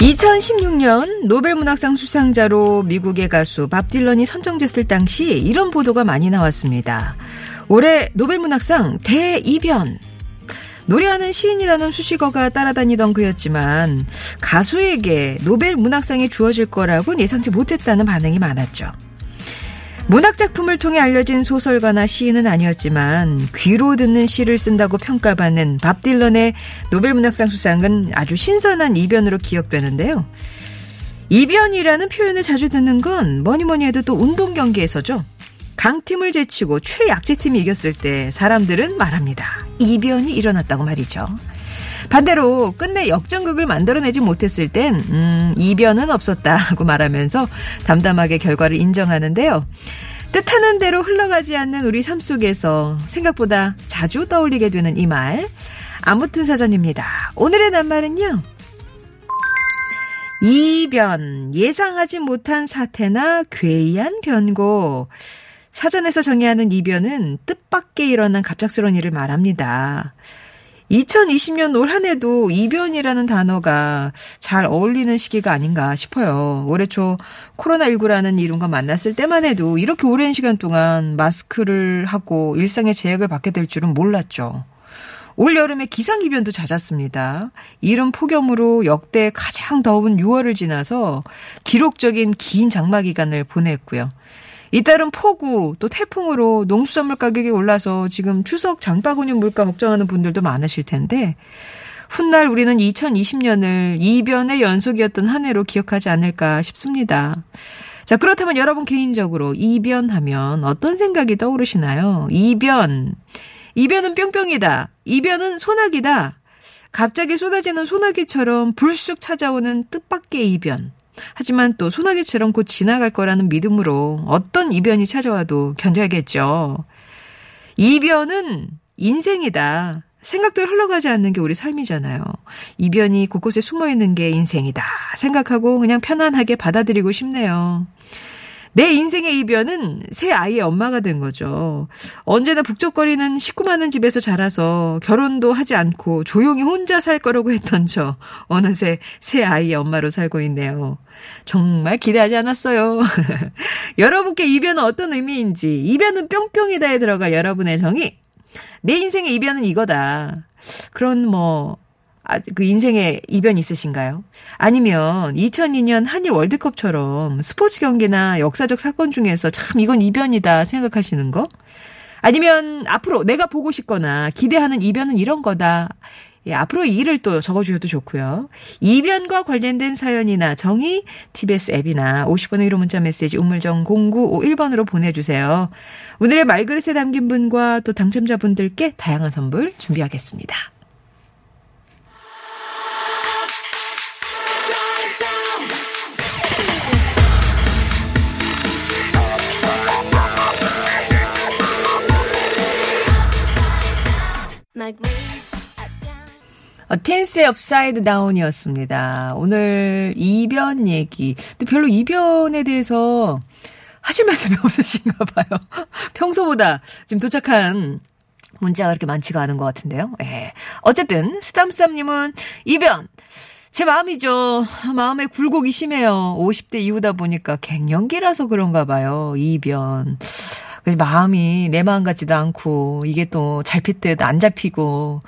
2016년 노벨문학상 수상자로 미국의 가수 밥 딜런이 선정됐을 당시 이런 보도가 많이 나왔습니다. 올해 노벨문학상 대이변. 노래하는 시인이라는 수식어가 따라다니던 그였지만 가수에게 노벨문학상이 주어질 거라고는 예상치 못했다는 반응이 많았죠. 문학 작품을 통해 알려진 소설가나 시인은 아니었지만 귀로 듣는 시를 쓴다고 평가받는 밥 딜런의 노벨 문학상 수상은 아주 신선한 이변으로 기억되는데요. 이변이라는 표현을 자주 듣는 건 뭐니 뭐니 해도 또 운동 경기에서죠. 강팀을 제치고 최약체팀이 이겼을 때 사람들은 말합니다. 이변이 일어났다고 말이죠. 반대로 끝내 역전극을 만들어내지 못했을 땐 음, 이변은 없었다고 말하면서 담담하게 결과를 인정하는데요. 뜻하는 대로 흘러가지 않는 우리 삶 속에서 생각보다 자주 떠올리게 되는 이 말. 아무튼 사전입니다. 오늘의 낱말은요. 이변, 예상하지 못한 사태나 괴이한 변고. 사전에서 정의하는 이변은 뜻밖의 일어난 갑작스러운 일을 말합니다. 2020년 올 한 해도 이변이라는 단어가 잘 어울리는 시기가 아닌가 싶어요. 올해 초 코로나19라는 이름과 만났을 때만 해도 이렇게 오랜 시간 동안 마스크를 하고 일상의 제약을 받게 될 줄은 몰랐죠. 올 여름에 기상이변도 잦았습니다. 이른 폭염으로 역대 가장 더운 6월을 지나서 기록적인 긴 장마 기간을 보냈고요. 이따른 폭우 또 태풍으로 농수산물 가격이 올라서 지금 추석 장바구니 물가 걱정하는 분들도 많으실 텐데 훗날 우리는 2020년을 이변의 연속이었던 한 해로 기억하지 않을까 싶습니다. 자, 그렇다면 여러분 개인적으로 이변하면 어떤 생각이 떠오르시나요? 이변. 이변은 뿅뿅이다. 이변은 소나기다. 갑자기 쏟아지는 소나기처럼 불쑥 찾아오는 뜻밖의 이변. 하지만 또 소나기처럼 곧 지나갈 거라는 믿음으로 어떤 이변이 찾아와도 견뎌야겠죠. 이변은 인생이다. 생각대로 흘러가지 않는 게 우리 삶이잖아요. 이변이 곳곳에 숨어 있는 게 인생이다. 생각하고 그냥 편안하게 받아들이고 싶네요. 내 인생의 이변은 새 아이의 엄마가 된 거죠. 언제나 북적거리는 식구 많은 집에서 자라서 결혼도 하지 않고 조용히 혼자 살 거라고 했던 저 어느새 새 아이의 엄마로 살고 있네요. 정말 기대하지 않았어요. 여러분께 이변은 어떤 의미인지 이변은 뿅뿅이다에 들어가 여러분의 정의. 내 인생의 이변은 이거다. 그런 뭐 아, 그 인생에 이변 있으신가요? 아니면 2002년 한일 월드컵처럼 스포츠 경기나 역사적 사건 중에서 참 이건 이변이다 생각하시는 거? 아니면 앞으로 내가 보고 싶거나 기대하는 이변은 이런 거다. 예, 앞으로 이 일을 또 적어주셔도 좋고요. 이변과 관련된 사연이나 정의 TBS 앱이나 50번의 1호 문자 메시지 우물정 0951번으로 보내주세요. 오늘의 말그릇에 담긴 분과 또 당첨자분들께 다양한 선물 준비하겠습니다. 틴스의 Upside Down이었습니다. 오늘 이변 얘기. 근데 별로 이변에 대해서 하실 말씀이 없으신가 봐요. 평소보다 지금 도착한 문자가 그렇게 많지가 않은 것 같은데요. 예. 어쨌든, 스담스담님은 이변. 제 마음이죠. 마음에 굴곡이 심해요. 50대 이후다 보니까 갱년기라서 그런가 봐요. 이변. 마음이 내 마음 같지도 않고, 이게 또 잡힐 듯 안 잡히고,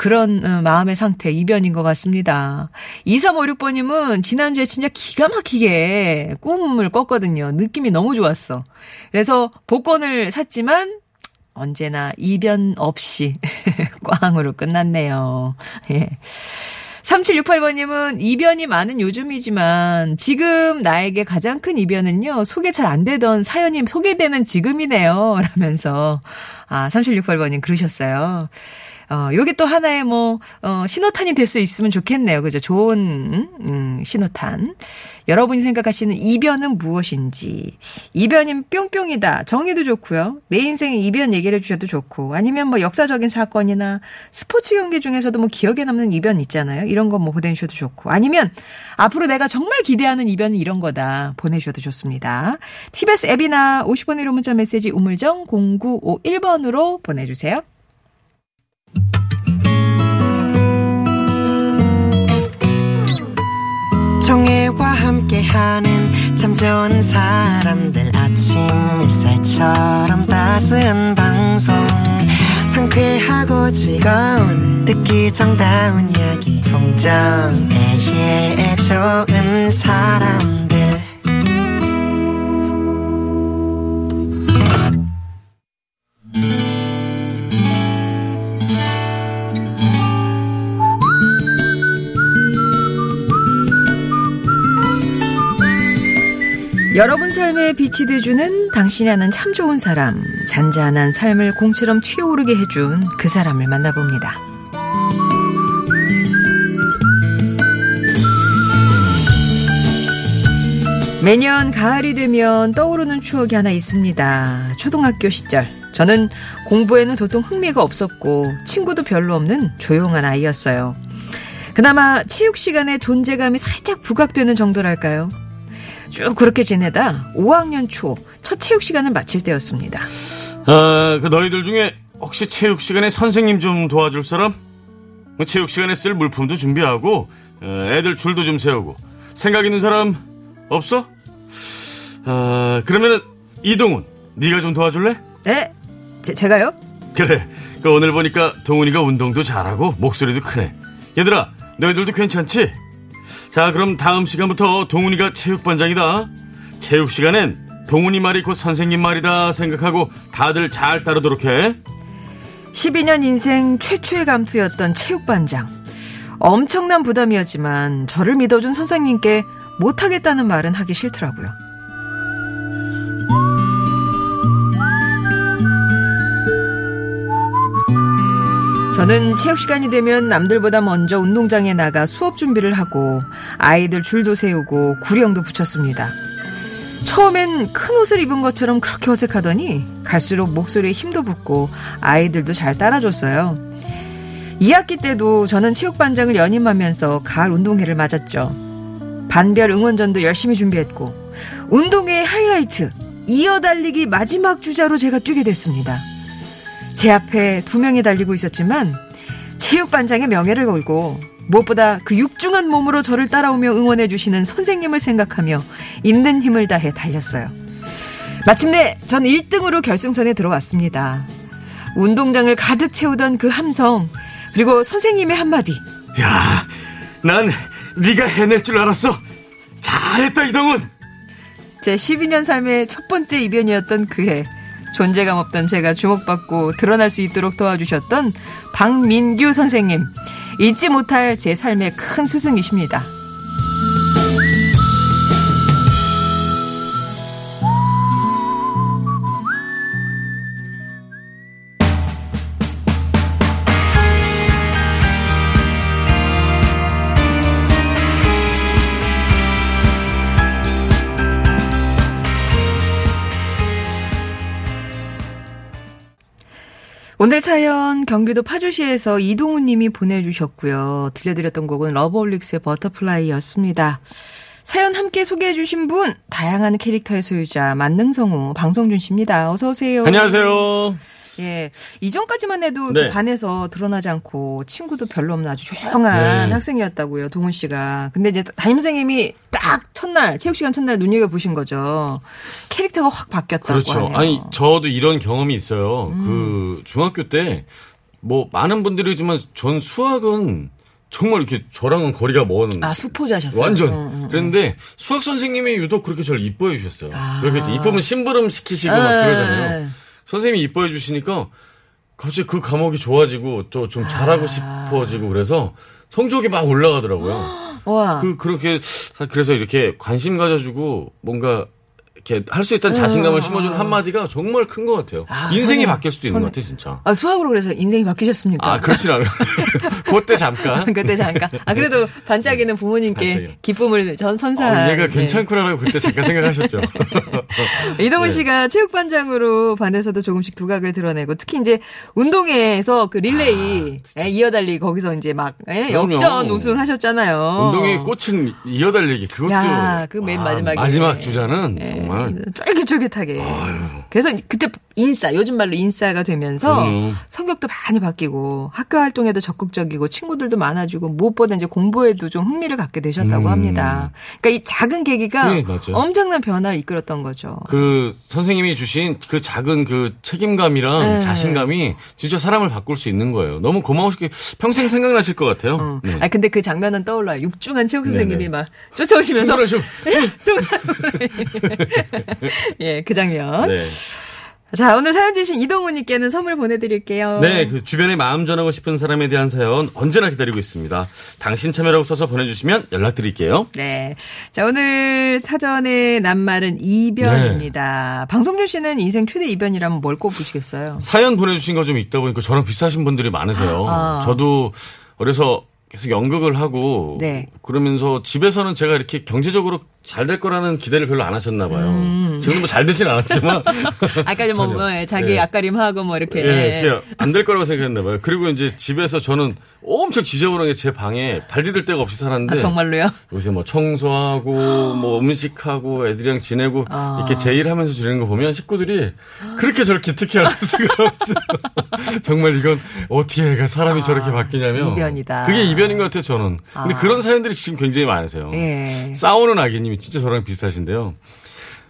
그런 어, 마음의 상태, 이변인 것 같습니다. 2356번님은 지난주에 진짜 기가 막히게 꿈을 꿨거든요. 느낌이 너무 좋았어. 그래서 복권을 샀지만 언제나 이변 없이 꽝으로 끝났네요. 예. 3768번님은 이변이 많은 요즘이지만 지금 나에게 가장 큰 이변은요, 소개 잘 안 되던 사연이 소개되는 지금이네요. 라면서, 아, 3768번님 그러셨어요. 어, 요게 또 하나의 뭐, 어, 신호탄이 될 수 있으면 좋겠네요. 그죠? 좋은, 음, 신호탄. 여러분이 생각하시는 이변은 무엇인지. 이변이면 뿅뿅이다. 정의도 좋고요. 내 인생의 이변 얘기를 해주셔도 좋고. 아니면 뭐 역사적인 사건이나 스포츠 경기 중에서도 뭐 기억에 남는 이변 있잖아요. 이런 거뭐 보내주셔도 좋고. 아니면 앞으로 내가 정말 기대하는 이변은 이런 거다. 보내주셔도 좋습니다. TBS 앱이나 50번 1호 문자 메시지 우물정 0951번으로 보내주세요. 정혜와 함께하는 참 좋은 사람들 아침 햇살처럼 따스한 방송. 상쾌하고 즐거운 듣기 정다운 이야기. 송정애의 좋은 사람들 여러분 삶에 빛이 돼주는 당신이라는 참 좋은 사람, 잔잔한 삶을 공처럼 튀어오르게 해준 그 사람을 만나봅니다. 매년 가을이 되면 떠오르는 추억이 하나 있습니다. 초등학교 시절. 저는 공부에는 도통 흥미가 없었고 친구도 별로 없는 조용한 아이였어요. 그나마 체육 시간에 존재감이 살짝 부각되는 정도랄까요? 쭉 그렇게 지내다 5학년 초 첫 체육 시간을 마칠 때였습니다. 아, 그 너희들 중에 혹시 체육 시간에 선생님 좀 도와줄 사람? 뭐 체육 시간에 쓸 물품도 준비하고 어, 애들 줄도 좀 세우고 생각 있는 사람 없어? 아, 그러면은 이동훈 네가 좀 도와줄래? 네? 제, 제가요? 그래. 그 오늘 보니까 동훈이가 운동도 잘하고 목소리도 크네. 얘들아, 너희들도 괜찮지? 자, 그럼 다음 시간부터 동훈이가 체육반장이다. 체육 시간엔 동훈이 말이 곧 선생님 말이다 생각하고 다들 잘 따르도록 해. 12년 인생 최초의 감투였던 체육반장. 엄청난 부담이었지만 저를 믿어준 선생님께 못하겠다는 말은 하기 싫더라고요. 저는 체육 시간이 되면 남들보다 먼저 운동장에 나가 수업 준비를 하고 아이들 줄도 세우고 구령도 붙였습니다. 처음엔 큰 옷을 입은 것처럼 그렇게 어색하더니 갈수록 목소리에 힘도 붙고 아이들도 잘 따라줬어요. 2학기 때도 저는 체육반장을 연임하면서 가을 운동회를 맞았죠. 반별 응원전도 열심히 준비했고 운동회의 하이라이트 이어달리기 마지막 주자로 제가 뛰게 됐습니다. 제 앞에 두 명이 달리고 있었지만 체육반장의 명예를 걸고 무엇보다 그 육중한 몸으로 저를 따라오며 응원해 주시는 선생님을 생각하며 있는 힘을 다해 달렸어요. 마침내 전 1등으로 결승선에 들어왔습니다. 운동장을 가득 채우던 그 함성 그리고 선생님의 한마디 야, 난 네가 해낼 줄 알았어. 잘했다 이동훈. 제 12년 삶의 첫 번째 이변이었던 그해 존재감 없던 제가 주목받고 드러날 수 있도록 도와주셨던 박민규 선생님 잊지 못할 제 삶의 큰 스승이십니다. 오늘 사연 경기도 파주시에서 이동훈 님이 보내주셨고요. 들려드렸던 곡은 러브홀릭스의 Butterfly였습니다. 사연 함께 소개해 주신 분 다양한 캐릭터의 소유자 만능성우 방성준 씨입니다. 어서 오세요. 안녕하세요. 예. 이전까지만 해도 네. 그 반에서 드러나지 않고 친구도 별로 없는 아주 조용한 네. 학생이었다고요. 동훈 씨가. 근데 이제 담임선생님이 딱 첫날 체육 시간 첫날 눈여겨 보신 거죠. 캐릭터가 확 바뀌었다고 그렇죠. 하네요. 음. 아니 저도 이런 경험이 있어요. 그 중학교 때 뭐 많은 분들이지만 전 수학은 정말 이렇게 저랑은 거리가 먼 아 수포자셨어요. 완전. 응, 응, 응. 그랬는데 수학 선생님이 유독 그렇게 저를 이뻐해 주셨어요. 아. 그렇게 이쁘면 심부름 시키시고 막 에, 그러잖아요. 에. 선생님이 이뻐해 주시니까 갑자기 그 과목이 좋아지고 또 좀 잘하고 아. 싶어지고 그래서 성적이 막 올라가더라고요. 와. 그 그렇게 그래서 이렇게 관심 가져주고 뭔가 이렇게 할 수 있다는 자신감을 심어주는 한마디가 정말 큰 것 같아요. 아, 인생이 저는- 바뀔 수도 있는 것 같아요, 진짜. 아, 수학으로 그래서 인생이 바뀌셨습니까? 아, 그렇진 않아요. 그때 잠깐. 그때 잠깐. 아, 그래도 반짝이는 부모님께 반짝이는. 기쁨을 전 선사한. 아, 얘가 네. 괜찮구나라고 그때 잠깐 생각하셨죠. 이동훈 네. 씨가 체육반장으로 반에서도 조금씩 두각을 드러내고 특히 이제 운동회에서 그 릴레이 예, 이어달리 거기서 이제 막 예, 아. 역전 우승하셨잖아요. 운동의 꽃은 이어달리기 그것도 야, 그맨 와, 마지막에. 마지막 주자는 예, 정말 쫄깃쫄깃하게. 그래서 그때 인싸, 요즘 말로 인싸가 되면서 그럼요. 성격도 많이 바뀌고 학교 활동에도 적극적이고 친구들도 많아지고 무엇보다 이제 공부에도 좀 흥미를 갖게 되셨다고 음. 합니다. 그러니까 이 작은 계기가 네. 엄청난 변화를 이끌었던 거죠. 그 선생님이 주신 그 작은 그 책임감이랑 네. 자신감이 진짜 사람을 바꿀 수 있는 거예요. 너무 고마우시게 평생 생각나실 것 같아요. 어. 네. 아 근데 그 장면은 떠올라요. 육중한 체육 선생님이 네네. 막 쫓아오시면서 예, 그 장면. 네. 자, 오늘 사연 주신 이동훈님께는 선물 보내드릴게요. 네, 그 주변에 마음 전하고 싶은 사람에 대한 사연 언제나 기다리고 있습니다. 당신 참여라고 써서 보내주시면 연락드릴게요. 네. 자, 오늘 사전에 낱말은 이변입니다. 방송준 씨는 인생 최대 이변이라면 뭘 꼽으시겠어요? 사연 보내주신 거좀 있다 보니까 저랑 비슷하신 분들이 많으세요. 아. 저도 어려서 계속 연극을 하고 네. 그러면서 집에서는 제가 이렇게 경제적으로 잘 될 거라는 기대를 별로 안 하셨나 봐요. 지 금도 뭐잘 되진 않았지만 음. 아까 뭐. 뭐, 예, 자기 예. 앞가림하고 뭐 이렇게. 예, 안될 거라고 생각했나 봐요. 그리고 이제 집에서 저는 엄청 지저분하게 제 방에 발 디딜 데가 없이 살았는데 아, 정말로요? 요새 뭐 청소하고 뭐 음식하고 애들이랑 지내고 아. 이렇게 제 일 하면서 지내는 거 보면 식구들이 그렇게 저렇게 기특해 할 수가 없어요. 정말 이건 어떻게 애가 사람이 저렇게 바뀌냐면 아, 이변이다. 그게 이변인 것 같아요. 저는. 근데 아. 그런 사연들이 지금 굉장히 많으세요. 예. 싸우는 아기님이 진짜 저랑 비슷하신데요.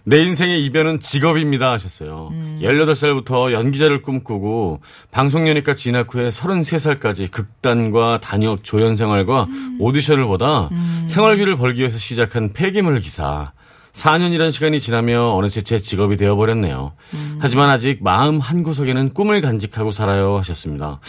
내 인생의 이변은 직업입니다 하셨어요. 음. 18살부터 연기자를 꿈꾸고 방송연예과 진학 후에 33살까지 극단과 단역 조연 생활과 음. 오디션을 보다 생활비를 벌기 위해서 시작한 폐기물 기사. 4년이라는 시간이 지나며 어느새 제 직업이 되어버렸네요. 음. 하지만 아직 마음 한구석에는 꿈을 간직하고 살아요 하셨습니다.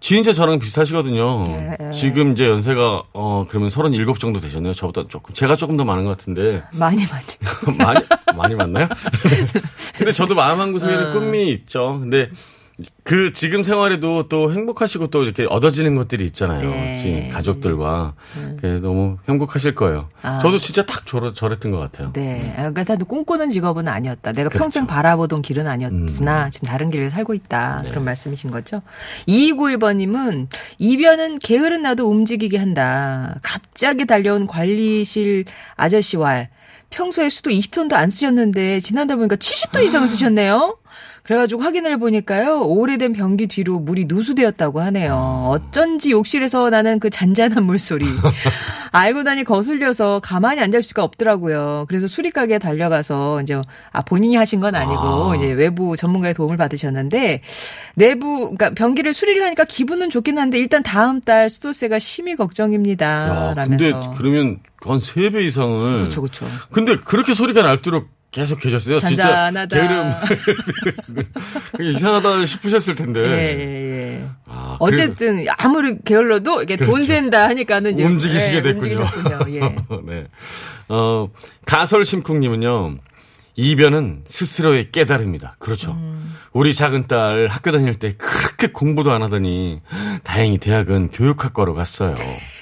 진짜 저랑 비슷하시거든요. 예. 지금 이제 연세가 어 그러면 37 정도 되셨네요. 저보다 조금 제가 조금 더 많은 것 같은데 많이 많이. 많이 많이 맞나요? 근데 저도 마음 한 어. 구석에는 꿈이 있죠. 근데 그 지금 생활에도 또 행복하시고 또 이렇게 얻어지는 것들이 있잖아요. 네. 지금 가족들과 그래서 너무 행복하실 거예요. 아. 저도 진짜 딱 저랬, 저랬던 것 같아요. 네. 아, 그러니까 나도 꿈꾸는 직업은 아니었다. 내가 그렇죠. 음. 평생 바라보던 길은 아니었으나 지금 다른 길을 살고 있다. 네. 그런 말씀이신 거죠. 2291번님은 이변은 게으른 나도 움직이게 한다. 갑자기 달려온 관리실 아저씨와 평소에 수도 20톤도 안 쓰셨는데 지난달 보니까 70톤 이상을 쓰셨네요. 그래가지고 확인을 해보니까요 오래된 변기 뒤로 물이 누수되었다고 하네요. 어쩐지 욕실에서 나는 그 잔잔한 물소리 알고 나니 거슬려서 가만히 앉을 수가 없더라고요. 그래서 수리가게에 달려가서 이제 아 본인이 하신 건 아니고 아. 이제 외부 전문가의 도움을 받으셨는데 내부 그러니까 변기를 수리를 하니까 기분은 좋긴 한데 일단 다음 달 수도세가 심히 걱정입니다. 야, 라면서 근데 그러면 한 3배 이상을 그렇죠 그렇죠. 근데 그렇게 소리가 날도록 계속 계셨어요. 잔잔하다. 진짜 게으름 이상하다 싶으셨을 텐데. 예, 예, 예. 아, 어쨌든 아무리 게을러도 이게 돈 그렇죠. 센다 하니까는 이제 움직이시게 예, 됐군요. 예. 네. 어, 가설 심쿵님은요, 이변은 스스로의 깨달음이다. 그렇죠. 음. 우리 작은 딸 학교 다닐 때 그렇게 공부도 안 하더니, 다행히 대학은 교육학과로 갔어요.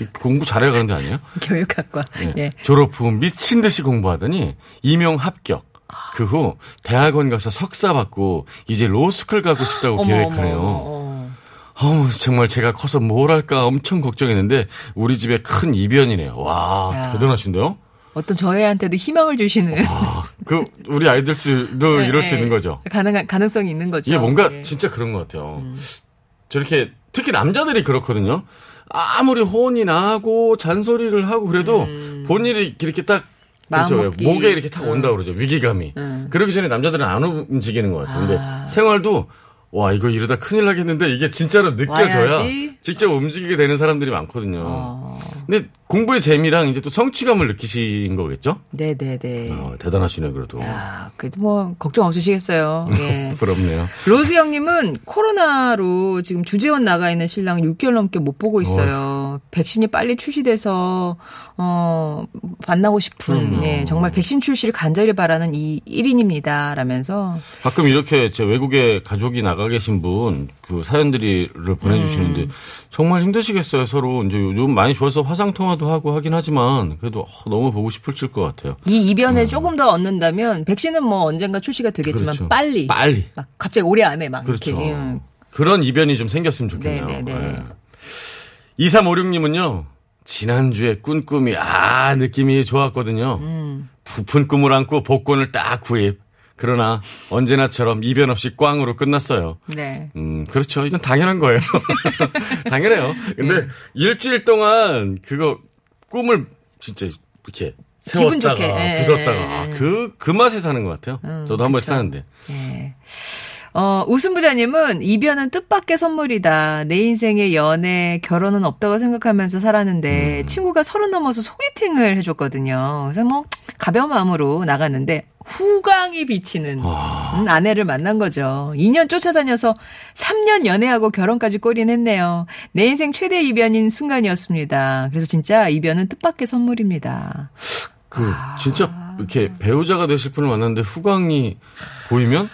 이 공부 잘해 가는 데 아니에요? 교육학과. 예. 예. 졸업 후 미친 듯이 공부하더니, 임용 합격. 그 후 대학원 가서 석사 받고 이제 로스쿨 가고 싶다고 어머, 계획하네요. 어머, 정말 제가 커서 뭘 할까 엄청 걱정했는데 우리 집에 큰 이변이네요. 와, 야. 대단하신데요? 어떤 저희한테도 희망을 주시는 아, 그 우리 아이들 수도 네, 이럴 수 네. 있는 거죠. 가능한 가능성이 있는 거죠. 이게 뭔가 예. 진짜 그런 것 같아요. 저렇게 특히 남자들이 그렇거든요. 아무리 혼이 나고 잔소리를 하고 그래도 본인이 이렇게 딱 그렇죠. 마음먹기. 목에 이렇게 탁 온다 그러죠. 위기감이. 음. 그러기 전에 남자들은 안 움직이는 것 같아요. 근데 아. 생활도 와 이거 이러다 큰일 나겠는데 이게 진짜로 느껴져야 와야지. 직접 움직이게 되는 사람들이 많거든요. 어. 근데 공부의 재미랑 이제 또 성취감을 느끼신 거겠죠? 네네네. 어, 대단하시네 그래도. 야, 그래도 뭐 걱정 없으시겠어요. 예. 부럽네요. 로즈 형님은 코로나로 지금 주재원 나가 있는 신랑 6개월 넘게 못 보고 있어요. 백신이 빨리 출시돼서 어 만나고 싶은 그럼요. 예, 정말 백신 출시를 간절히 바라는 이 1인입니다. 라면서 가끔 이렇게 제 외국에 가족이 나가 계신 분 그 사연들을 보내주시는데 음. 정말 힘드시겠어요 서로 이제 요즘 많이 좋아서 화상 통화도 하고 하긴 하지만 그래도 어, 너무 보고 싶으실 것 같아요. 이 이변에 조금 더 얻는다면 백신은 뭐 언젠가 출시가 되겠지만 음. 그렇죠. 빨리 빨리 막 갑자기 올해 안에 막 그렇죠. 이렇게 음. 그런 이변이 좀 생겼으면 좋겠네요. 네, 네, 네. 2356님은요, 지난주에 꾼 꿈이, 아, 느낌이 좋았거든요. 음. 부푼 꿈을 안고 복권을 딱 구입. 그러나 언제나처럼 이변 없이 꽝으로 끝났어요. 네. 음, 그렇죠. 이건 당연한 거예요. 당연해요. 근데 네. 일주일 동안 그거 꿈을 진짜 이렇게 세웠다가 좋게. 예, 부쉈다가 예, 아, 예. 그, 그 맛에 사는 것 같아요. 음, 저도 한 그쵸. 사는데. 예. 어, 웃음부자님은 이변은 뜻밖의 선물이다. 내 인생에 연애, 결혼은 없다고 생각하면서 살았는데 음. 친구가 서른 넘어서 소개팅을 해줬거든요. 그래서 뭐 가벼운 마음으로 나갔는데 후광이 비치는 아. 음, 아내를 만난 거죠. 2년 쫓아다녀서 3년 연애하고 결혼까지 꼬린했네요. 내 인생 최대 이변인 순간이었습니다. 그래서 진짜 이변은 뜻밖의 선물입니다. 그 아. 진짜 이렇게 배우자가 되실 분을 만났는데 후광이 보이면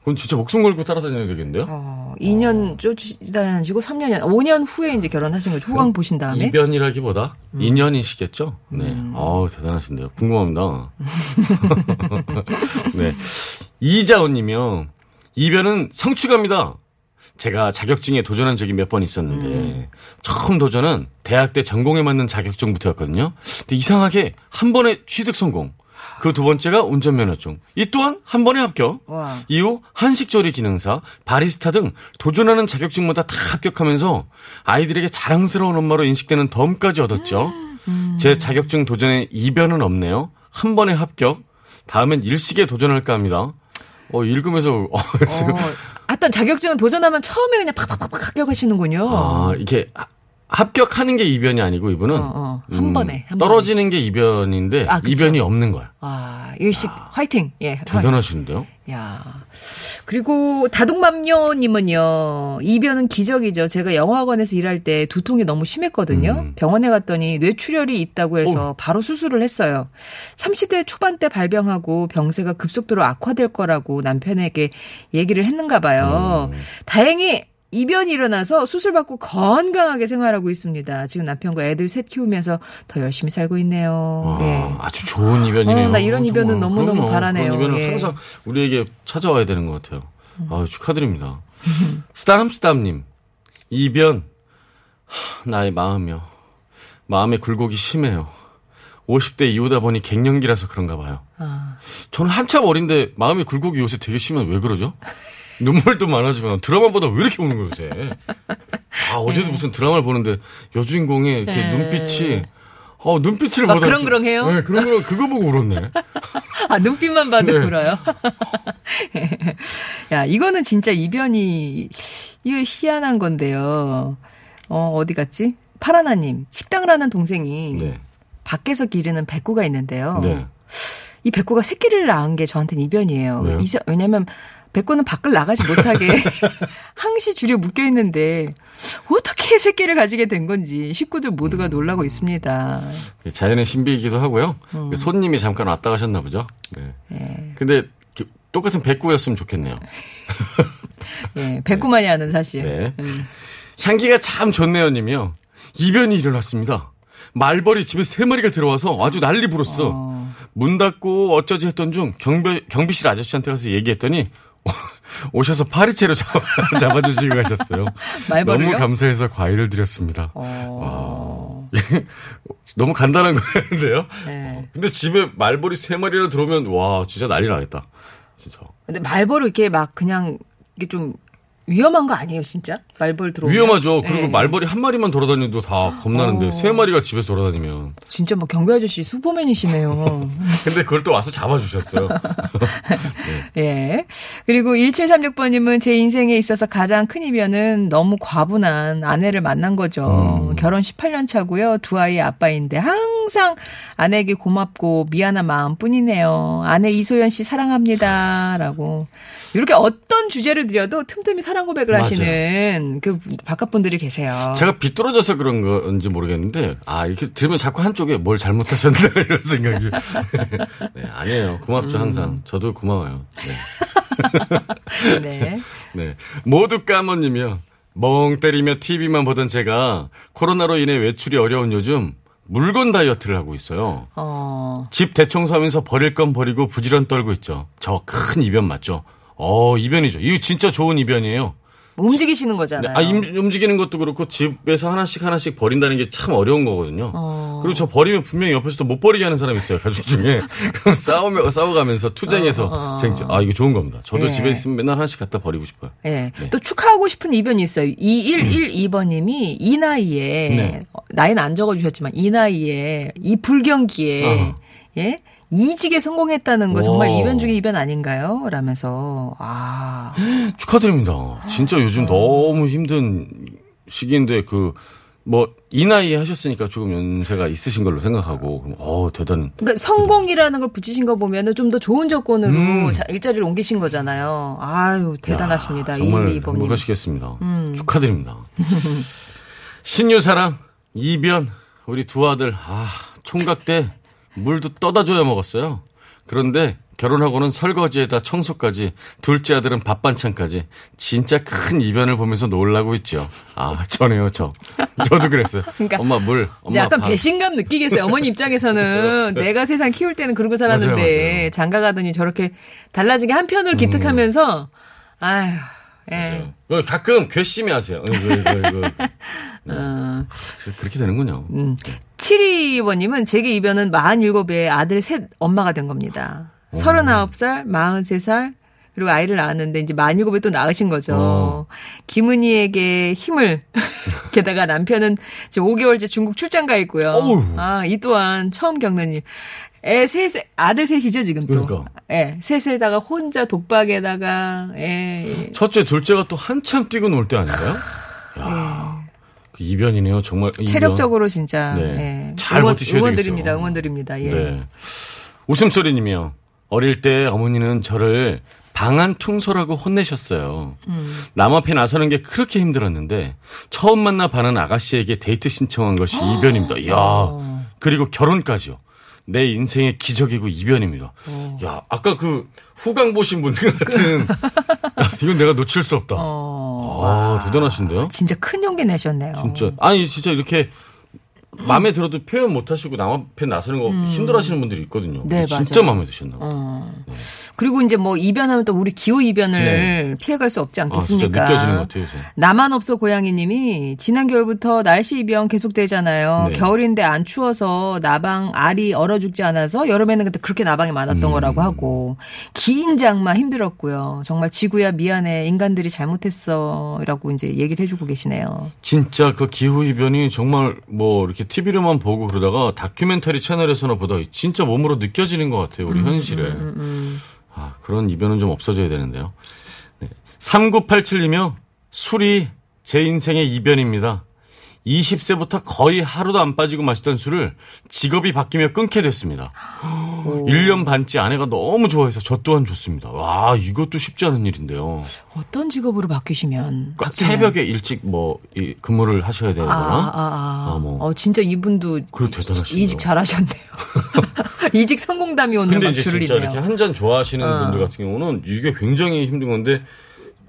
그건 진짜 목숨 걸고 따라다녀야 되겠는데요? 어, 2년 쫓아다니시고 3년, 5년 후에 이제 결혼하신 거죠. 후광 보신 다음에. 이변이라기보다 음. 인연이시겠죠? 네. 어우, 대단하신데요. 궁금합니다. 네. 이자원 님이요. 이변은 성취갑니다. 제가 자격증에 도전한 적이 몇 번 있었는데 음. 처음 도전은 대학 때 전공에 맞는 자격증부터였거든요. 근데 이상하게 한 번에 취득 성공. 그 두 번째가 운전면허증. 이 또한 한 번에 합격. 와. 이후 한식조리 기능사, 바리스타 등 도전하는 자격증마다 다 합격하면서 아이들에게 자랑스러운 엄마로 인식되는 덤까지 얻었죠. 제 자격증 도전에 이변은 없네요. 한 번에 합격. 다음엔 일식에 도전할까 합니다. 어, 읽으면서, 어, 지금, 어, 하여튼 자격증은 도전하면 처음에 그냥 팍팍팍팍 합격하시는군요. 아, 이게 하- 합격하는 게 이변이 아니고 이분은 어, 어. 한 번에, 한 떨어지는 게 이변인데 아. 이변이 없는 거야. 아, 일식 화이팅. 예. 대단하신데요? 야. 그리고 다둥맘녀님은요, 이변은 기적이죠. 제가 영화관에서 일할 때 두통이 너무 심했거든요. 음. 병원에 갔더니 뇌출혈이 있다고 해서 바로 수술을 했어요. 30대 초반 때 발병하고 병세가 급속도로 악화될 거라고 남편에게 얘기를 했는가 봐요. 음. 다행히 이변이 일어나서 수술받고 건강하게 생활하고 있습니다. 지금 남편과 애들 셋 키우면서 더 열심히 살고 있네요. 와, 예. 아주 좋은 이변이네요. 어, 나 이런 이변은 정말. 너무너무 그럼요. 바라네요. 이변은 예. 항상 우리에게 찾아와야 되는 것 같아요. 아, 축하드립니다. 스담스담님, 이변, 하, 나의 마음이요. 마음의 굴곡이 심해요. 50대 이후다 보니 갱년기라서 그런가 봐요. 아. 저는 한참 어린데 마음의 굴곡이 요새 되게 심해. 왜 그러죠? 눈물도 많아지만 드라마 보다 왜 이렇게 우는 거예요, 요새? 아, 어제도 무슨 드라마를 보는데 여주인공의 이렇게 네. 눈빛이 어, 눈빛을 막 보다 그렁그렁해요? 네, 그런 거 그거 보고 울었네. 아, 눈빛만 봐도 네. 울어요. 야, 이거는 진짜 이변이, 이거 희한한 건데요. 어, 어디 갔지? 파라나님, 식당을 하는 동생이 네. 밖에서 기르는 백구가 있는데요. 네. 이 백구가 새끼를 낳은 게 저한테는 이변이에요. 왜요? 왜냐면 백구는 밖을 나가지 못하게 항시 줄에 묶여 있는데 어떻게 새끼를 가지게 된 건지 식구들 모두가 음. 놀라고 있습니다. 자연의 신비이기도 하고요. 손님이 잠깐 왔다 가셨나 보죠. 네. 음. 예. 근데 그 똑같은 백구였으면 좋겠네요. 예, 백구만이 하는 사실. 네. 음. 향기가 참 좋네요, 님이요. 이변이 일어났습니다. 말벌이 집에 세 마리가 들어와서 아주 난리 불었어. 어. 문 닫고 어쩌지 했던 중 경비, 경비실 아저씨한테 가서 얘기했더니 오셔서 파리채로 잡아, 잡아 주시고 가셨어요. 너무 감사해서 과일을 드렸습니다. 어. 너무 간단한 거였는데요. 네. 근데 집에 말벌이 세 마리나 들어오면 와 진짜 난리 나겠다. 진짜 근데 말벌을 이렇게 막 그냥 이게 좀 위험한 거 아니에요, 진짜? 말벌 들어오면. 위험하죠. 그리고 예. 말벌이 한 마리만 돌아다녀도 다 겁나는데 어. 세 마리가 집에서 돌아다니면. 진짜 뭐 경비 아저씨 슈퍼맨이시네요. 근데 그걸 또 와서 잡아주셨어요. 예. 그리고 1736번님은 제 인생에 있어서 가장 큰 이변은 너무 과분한 아내를 만난 거죠. 음. 결혼 18년 차고요. 두 아이의 아빠인데 항상 아내에게 고맙고 미안한 마음뿐이네요. 아내 이소연 씨 사랑합니다라고 이렇게 어떤 주제를 드려도 틈틈이 사랑 고백을 맞아요. 하시는 그 바깥 분들이 계세요. 제가 비뚤어져서 그런 건지 모르겠는데 아 이렇게 들으면 자꾸 한쪽에 뭘 잘못하셨나 이런 생각이 네, 아니에요 고맙죠 음. 항상 저도 고마워요 네. 네. 네. 모두 까머님이요. 멍 때리며 TV만 보던 제가 코로나로 인해 외출이 어려운 요즘 물건 다이어트를 하고 있어요. 어. 집 대청소하면서 버릴 건 버리고 부지런 떨고 있죠. 저 큰 이변 맞죠? 어, 이변이죠. 이거 진짜 좋은 이변이에요. 움직이시는 네, 거잖아요. 아, 임- 움직이는 것도 그렇고 집에서 하나씩 하나씩 버린다는 게 참 어려운 거거든요. 어. 그리고 저 버리면 분명히 옆에서도 못 버리게 하는 사람 이 있어요. 가족 중에. 그럼 싸우며, 싸워가면서 투쟁해서 쟁쟁. 아, 이거 좋은 겁니다. 저도 어, 예. 집에 있으면 맨날 하나씩 갖다 버리고 싶어요. 예. 네. 또 축하하고 싶은 이변이 있어요. 2112번님이 이 나이에, 네. 어, 나이는 안 적어주셨지만, 이 나이에, 이 불경기에, 어허. 예? 이직에 성공했다는 거 정말 와. 이변 중에 이변 아닌가요? 라면서, 아. 축하드립니다. 진짜 요즘 너무 힘든 시기인데 그 뭐이 나이에 하셨으니까 조금 연세가 있으신 걸로 생각하고 어 대단. 그러니까 성공이라는 걸 붙이신 거 보면은 좀 더 좋은 조건으로 음. 자- 일자리를 옮기신 거잖아요. 아유, 대단하십니다. 야, 정말 2112번님. 음. 행복하시겠습니다. 축하드립니다. 신유사랑 이변 우리 두 아들 아 총각 때 물도 떠다 줘야 먹었어요. 그런데 결혼하고는 설거지에다 청소까지 둘째 아들은 밥 반찬까지 진짜 큰 이변을 보면서 놀라고 있죠. 아 전에요 저 저도 그랬어요. 그러니까 엄마 물 엄마 약간 밥. 배신감 느끼겠어요. 어머니 입장에서는 내가 세상 키울 때는 그러고 살았는데 맞아요, 맞아요. 장가 가더니 저렇게 달라지게 한편으로 기특하면서 아휴. 예. 맞아요. 어, 가끔 괘씸해 하세요. 어, 이거, 이거, 이거. 어. 그렇게 되는군요. 음. 72번님은 제게 이변은 47에 아들 셋 엄마가 된 겁니다. 39살, 43살, 그리고 아이를 낳았는데 이제 47에 또 낳으신 거죠. 어. 김은희에게 힘을. 게다가 남편은 지금 5개월째 중국 출장 가 있고요. 아, 이 또한 처음 겪는 일. 애 셋, 아들 셋이죠, 지금 또. 그러니까. 예, 셋에다가 혼자 독박에다가, 예. 첫째, 둘째가 또 한참 뛰고 놀 때 아닌가요? 야, 그 이변이네요. 정말. 이변. 체력적으로 진짜. 네. 예. 잘 응원, 버티셔야 응원드립니다. 되겠어요. 응원드립니다. 예. 네. 웃음소리님이요. 어릴 때 어머니는 저를 방한 퉁소라고 혼내셨어요. 음. 남 앞에 나서는 게 그렇게 힘들었는데 처음 만나 반한 아가씨에게 데이트 신청한 것이 이변입니다. 이야. 그리고 결혼까지요. 내 인생의 기적이고 이변입니다. 야, 아까 그 후광 보신 분들 같은 야, 이건 내가 놓칠 수 없다. 어. 아, 대단하신데요? 진짜 큰 용기 내셨네요. 진짜 아니 진짜 이렇게 마음에 들어도 표현 못 하시고 남 앞에 나서는 거 힘들어 하시는 분들이 있거든요. 네, 진짜 맞아요. 마음에 드셨나 봐요. 어. 그리고 이제 뭐 이변하면 또 우리 기후 이변을 네. 피해갈 수 없지 아, 진짜 않겠습니까? 느껴지는 것 같아요. 요새. 나만 없어 고양이님이 지난 겨울부터 날씨 이변 계속되잖아요. 네. 겨울인데 안 추워서 나방 알이 얼어 죽지 않아서 여름에는 그때 그렇게 나방이 많았던 음. 거라고 하고 긴 장마 힘들었고요. 정말 지구야 미안해 인간들이 잘못했어라고 이제 얘기를 해주고 계시네요. 진짜 그 기후 이변이 정말 뭐 이렇게 TV로만 보고 그러다가 다큐멘터리 채널에서나 보다 진짜 몸으로 느껴지는 것 같아요. 음, 우리 현실에. 아, 그런 이변은 좀 없어져야 되는데요. 네. 3987이며 술이 제 인생의 이변입니다. 20세부터 거의 하루도 안 빠지고 마시던 술을 직업이 바뀌며 끊게 됐습니다. 1년 반째 아내가 너무 좋아해서 저 또한 좋습니다. 와, 이것도 쉽지 않은 일인데요. 어떤 직업으로 바뀌시면 그러니까? 새벽에 일찍 뭐 이 근무를 하셔야 되거나 아, 아, 아. 아, 뭐. 어, 진짜 이분도 그래, 대단하시네요. 이직 잘하셨네요. 이직 성공담이 오늘 근데 막 이제 진짜. 이렇게 한 잔 좋아하시는 어. 분들 같은 경우는 이게 굉장히 힘든 건데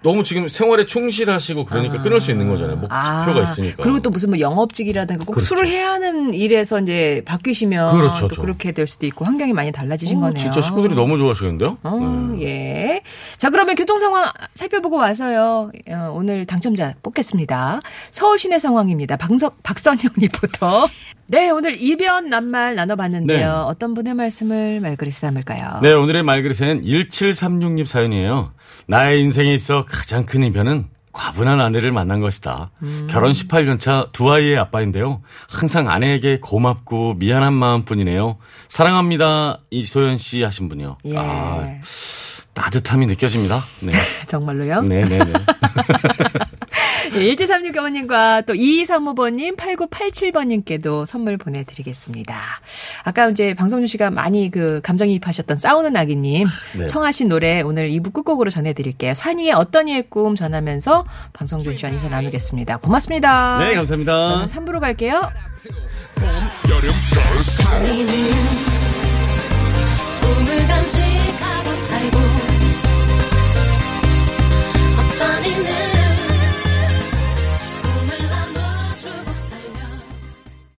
너무 지금 생활에 충실하시고 그러니까 끊을 수 있는 거잖아요. 목표가 있으니까. 아. 그리고 또 무슨 뭐 영업직이라든가 꼭 그렇죠. 술을 해야 하는 일에서 이제 바뀌시면 그렇죠, 또 저. 그렇게 될 수도 있고 환경이 많이 달라지신 어, 거네요. 진짜 식구들이 너무 좋아하시겠는데요? 어, 네. 예. 자, 그러면 교통 상황 살펴보고 와서요. 어, 오늘 당첨자 뽑겠습니다. 서울 시내 상황입니다. 방석, 박선영 리포터. 네, 오늘 이변 낱말 나눠봤는데요. 네. 어떤 분의 말씀을 말그릇에 담을까요? 네, 오늘의 말그릇에는 1736님 사연이에요. 나의 인생에 있어 가장 큰 이변은 과분한 아내를 만난 것이다. 음. 결혼 18년 차 두 아이의 아빠인데요. 항상 아내에게 고맙고 미안한 마음뿐이네요. 사랑합니다. 이소연 씨 하신 분이요. 예. 아, 따뜻함이 느껴집니다. 네. 정말로요? 네, 네, 네. 1736어머님과 또 2235번님, 8987번님께도 선물 보내드리겠습니다. 아까 이제 방송준 씨가 많이 그 감정이입하셨던 싸우는 아기님 네. 청하신 노래 오늘 2부 끝곡으로 전해드릴게요. 산이의 어떤 이의 꿈 전하면서 방송준 씨와 인사 나누겠습니다. 고맙습니다. 네, 감사합니다. 저는 3부로 갈게요. 봄, 여름, 꿈을 간직하고 살고 어떤 이는